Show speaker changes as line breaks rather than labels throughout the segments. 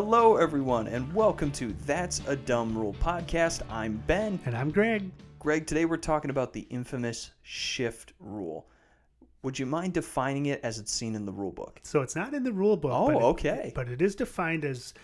Hello, everyone, and welcome to That's a Dumb Rule podcast. I'm Ben.
And I'm Greg.
Greg, today we're talking about the infamous shift rule. Would you mind defining it as it's seen in the rule book?
So it's not in the rule book.
Oh,
but it-
okay.
but it is defined as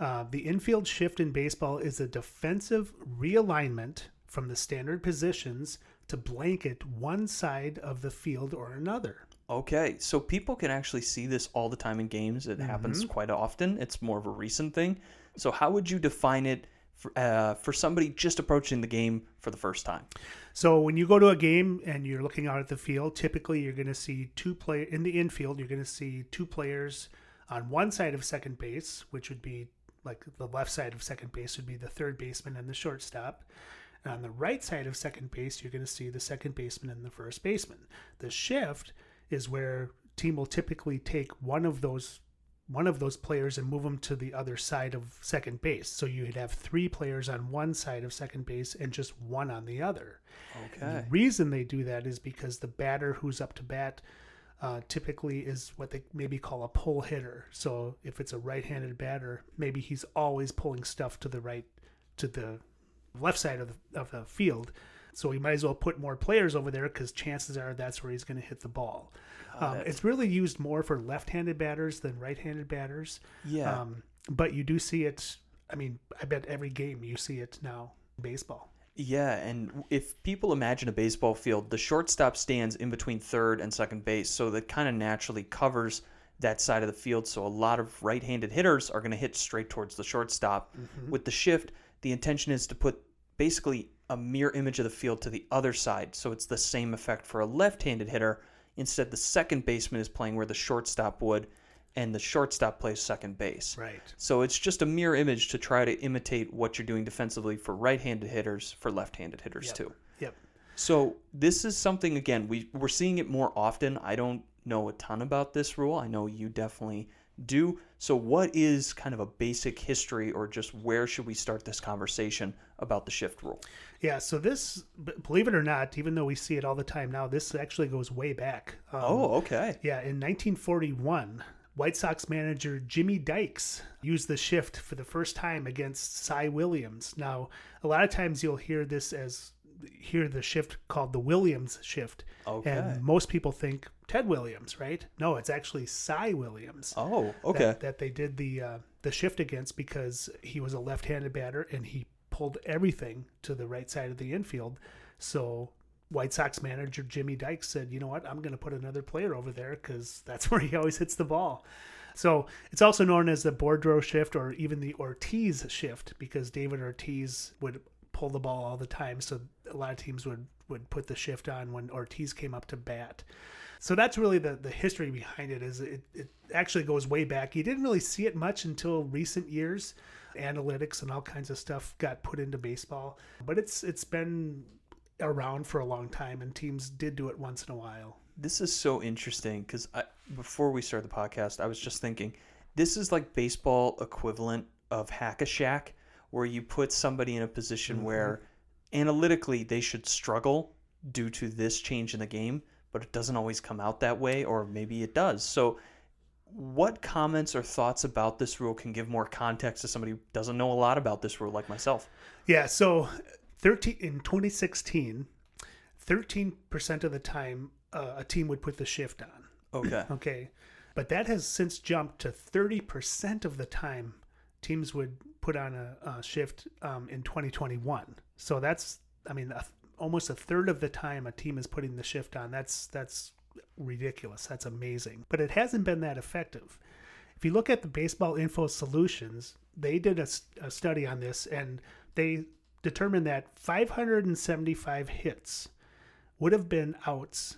uh, the infield shift in baseball is a defensive realignment from the standard positions to blanket one side of the field or another.
Okay, so people can actually see this all the time in games. It happens quite often. It's more of a recent thing. So, how would you define it for, uh, for somebody just approaching the game for the first time?
So when you go to a game and you're looking out at the field, typically you're going to see two play in the infield. You're going to see two players on one side of second base, which would be like the left side of second base would be the third baseman and the shortstop. And on the right side of second base, you're going to see the second baseman and the first baseman. The shift is where team will typically take one of those one of those players and move them to the other side of second base. So you'd have three players on one side of second base and just one on the other.
Okay.
The reason they do that is because the batter who's up to bat uh, typically is what they maybe call a pull hitter. So if it's a right-handed batter, maybe he's always pulling stuff to the right, to the left side of the, of the field. So he might as well put more players over there because chances are that's where he's going to hit the ball. Um,
it.
it's really used more for left-handed batters than right-handed batters.
Yeah.
Um, but you do see it. I mean, I bet every game you see it now. in Baseball.
Yeah, and if people imagine a baseball field, the shortstop stands in between third and second base, so that kind of naturally covers that side of the field. So a lot of right-handed hitters are going to hit straight towards the shortstop. With the shift, the intention is to put basically a mirror image of the field to the other side, so it's the same effect for a left-handed hitter. Instead, the second baseman is playing where the shortstop would, and the shortstop plays second base.
Right.
So it's just a mirror image to try to imitate what you're doing defensively for right-handed hitters for left-handed hitters
Yep.
too.
Yep.
So this is something again we we're seeing it more often. I don't know a ton about this rule. I know you definitely do. So what is kind of a basic history or just where should we start this conversation about the shift rule?
Yeah, so this, believe it or not, even though we see it all the time now, this actually goes way back. Um,
Oh, okay.
yeah, in 1941, White Sox manager Jimmy Dykes used the shift for the first time against Cy Williams. Now, a lot of times you'll hear this as hear the shift called the Williams shift,
Okay.
and most people think Ted Williams, right? No, it's actually Cy Williams
Oh, okay.
that, that they did the uh, the shift against because he was a left-handed batter and he pulled everything to the right side of the infield. So White Sox manager Jimmy Dykes said, "You know what? I'm going to put another player over there because that's where he always hits the ball." So it's also known as the Boudreau shift or even the Ortiz shift because David Ortiz would pull the ball all the time. So a lot of teams would would put the shift on when Ortiz came up to bat. So that's really the, the history behind it. Is it, it actually goes way back. You didn't really see it much until recent years. Analytics and all kinds of stuff got put into baseball, but it's it's been around for a long time, and teams did do it once in a while.
This is so interesting because before we start the podcast, I was just thinking this is like baseball equivalent of hack a Shaq, where you put somebody in a position mm-hmm. where analytically they should struggle due to this change in the game, but it doesn't always come out that way, or maybe it does. So, what comments or thoughts about this rule can give more context to somebody who doesn't know a lot about this rule, like myself?
Yeah, so 13 in 2016, 13% of the time uh, a team would put the shift on.
Okay.
Okay. But that has since jumped to 30% of the time teams would put on a, a shift um, in 2021. So that's, I mean, a, almost a third of the time a team is putting the shift on. That's, that's ridiculous. That's amazing. But it hasn't been that effective. If you look at the Baseball Info Solutions, they did a study on this and they determined that 575 hits would have been outs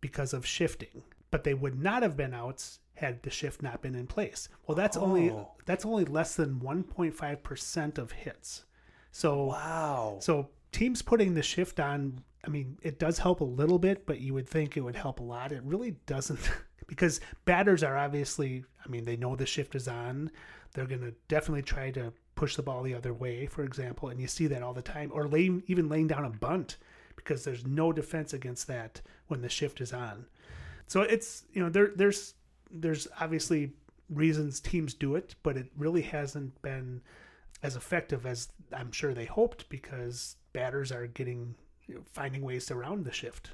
because of shifting, but they would not have been outs had the shift not been in place. Well, that's only
Oh.
that's only less than 1.5% of hits. So
Wow.
so teams putting the shift on, I mean, it does help a little bit, but you would think it would help a lot. It really doesn't because batters are obviously, I mean, they know the shift is on. They're going to definitely try to push the ball the other way, for example, and you see that all the time or laying even laying down a bunt because there's no defense against that when the shift is on. So it's, you know, there there's there's obviously reasons teams do it, but it really hasn't been as effective as I'm sure they hoped because batters are getting you know, finding ways around the shift.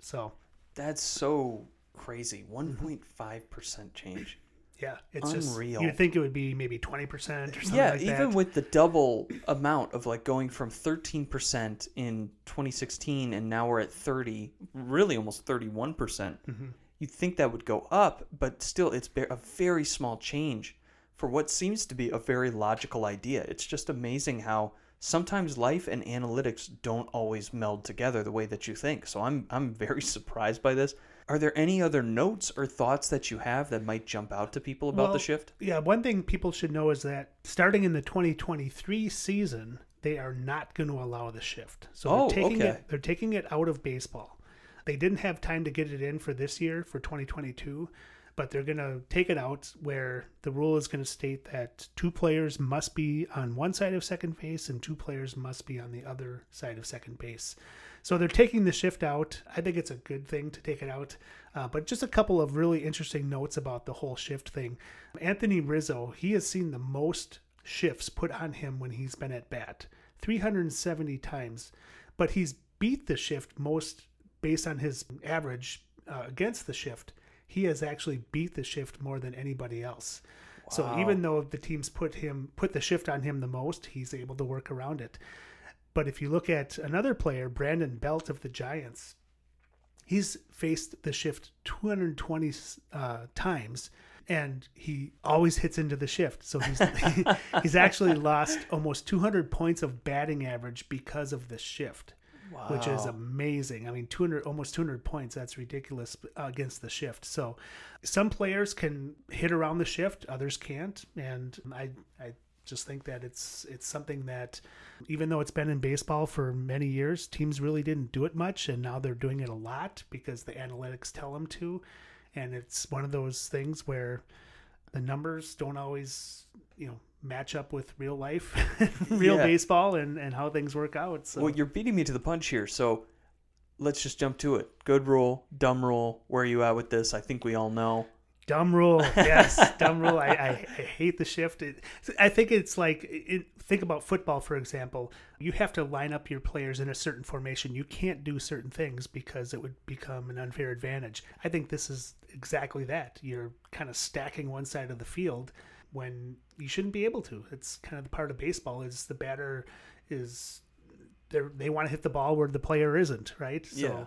So
That's so crazy. 1.5% change.
yeah, it's
Unreal.
just you'd think it would be maybe twenty percent or something
yeah,
like
even with the double amount of like going from 13% in 2016 and now we're at 30, really almost 31%. percent
Mhm.
You'd think that would go up, but still it's a very small change for what seems to be a very logical idea. It's just amazing how sometimes life and analytics don't always meld together the way that you think. So I'm I'm very surprised by this. Are there any other notes or thoughts that you have that might jump out to people about
Well,
the shift?
Yeah, one thing people should know is that starting in the 2023 season, they are not going to allow the shift. So
Oh,
they're taking
okay.
it they're taking it out of baseball. They didn't have time to get it in for this year for 2022, but they're going to take it out where the rule is going to state that two players must be on one side of second base and two players must be on the other side of second base. So they're taking the shift out. I think it's a good thing to take it out. Uh, but just a couple of really interesting notes about the whole shift thing. Anthony Rizzo, he has seen the most shifts put on him when he's been at bat 370 times. But he's beat the shift most based on his average uh, against the shift. He has actually beat the shift more than anybody else. So even though the teams put him put the shift on him the most, he's able to work around it. But if you look at another player, Brandon Belt of the Giants, he's faced the shift 220 uh, times and he always hits into the shift. So he's he's actually lost almost 200 points of batting average because of the shift, which is amazing. I mean, 200 almost 200 points. That's ridiculous against the shift. So some players can hit around the shift, others can't, and I I just think that it's it's something that even though it's been in baseball for many years, teams really didn't do it much, and now they're doing it a lot because the analytics tell them to, and it's one of those things where the numbers don't always you know match up with real life, real
Yeah.
baseball, and and how things work out. So
Well, you're beating me to the punch here, so let's just jump to it. Good rule, dumb rule. Where are you at with this? I think we all know.
Dumb rule, yes, dumb rule. I, I, I hate the shift. It, I think it's like it, think about football, for example. You have to line up your players in a certain formation. You can't do certain things because it would become an unfair advantage. I think this is exactly that. You're kind of stacking one side of the field when you shouldn't be able to. It's kind of the part of baseball is the batter is they they want to hit the ball where the player isn't, right? So
Yeah.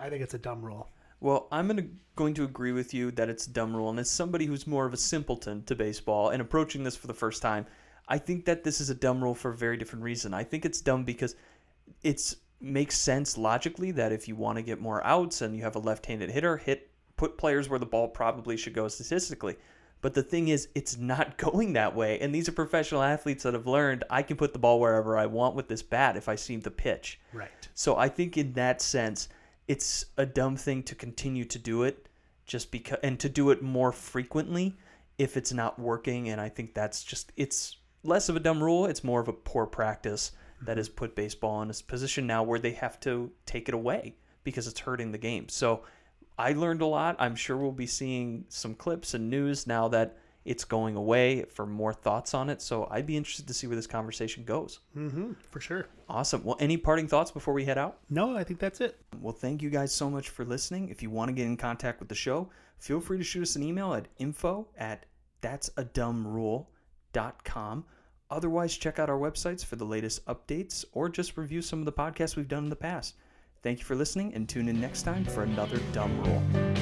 I think it's a dumb rule.
Well, I'm gonna going to agree with you that it's a dumb rule, and as somebody who's more of a simpleton to baseball and approaching this for the first time, I think that this is a dumb rule for a very different reason. I think it's dumb because it makes sense logically that if you want to get more outs and you have a left-handed hitter, hit put players where the ball probably should go statistically. But the thing is, it's not going that way. And these are professional athletes that have learned I can put the ball wherever I want with this bat if I seem to pitch.
Right.
So I think in that sense, it's a dumb thing to continue to do it just because and to do it more frequently if it's not working and I think that's just it's less of a dumb rule, it's more of a poor practice that mm-hmm. has put baseball in a position now where they have to take it away because it's hurting the game. So I learned a lot. I'm sure we'll be seeing some clips and news now that it's going away for more thoughts on it. So I'd be interested to see where this conversation goes.
Mm-hmm, for sure.
Awesome. Well, any parting thoughts before we head out?
No, I think that's it.
Well, thank you guys so much for listening. If you want to get in contact with the show, feel free to shoot us an email at info at that'sadumbRule.com. Otherwise, check out our websites for the latest updates or just review some of the podcasts we've done in the past. Thank you for listening and tune in next time for another Dumb Rule.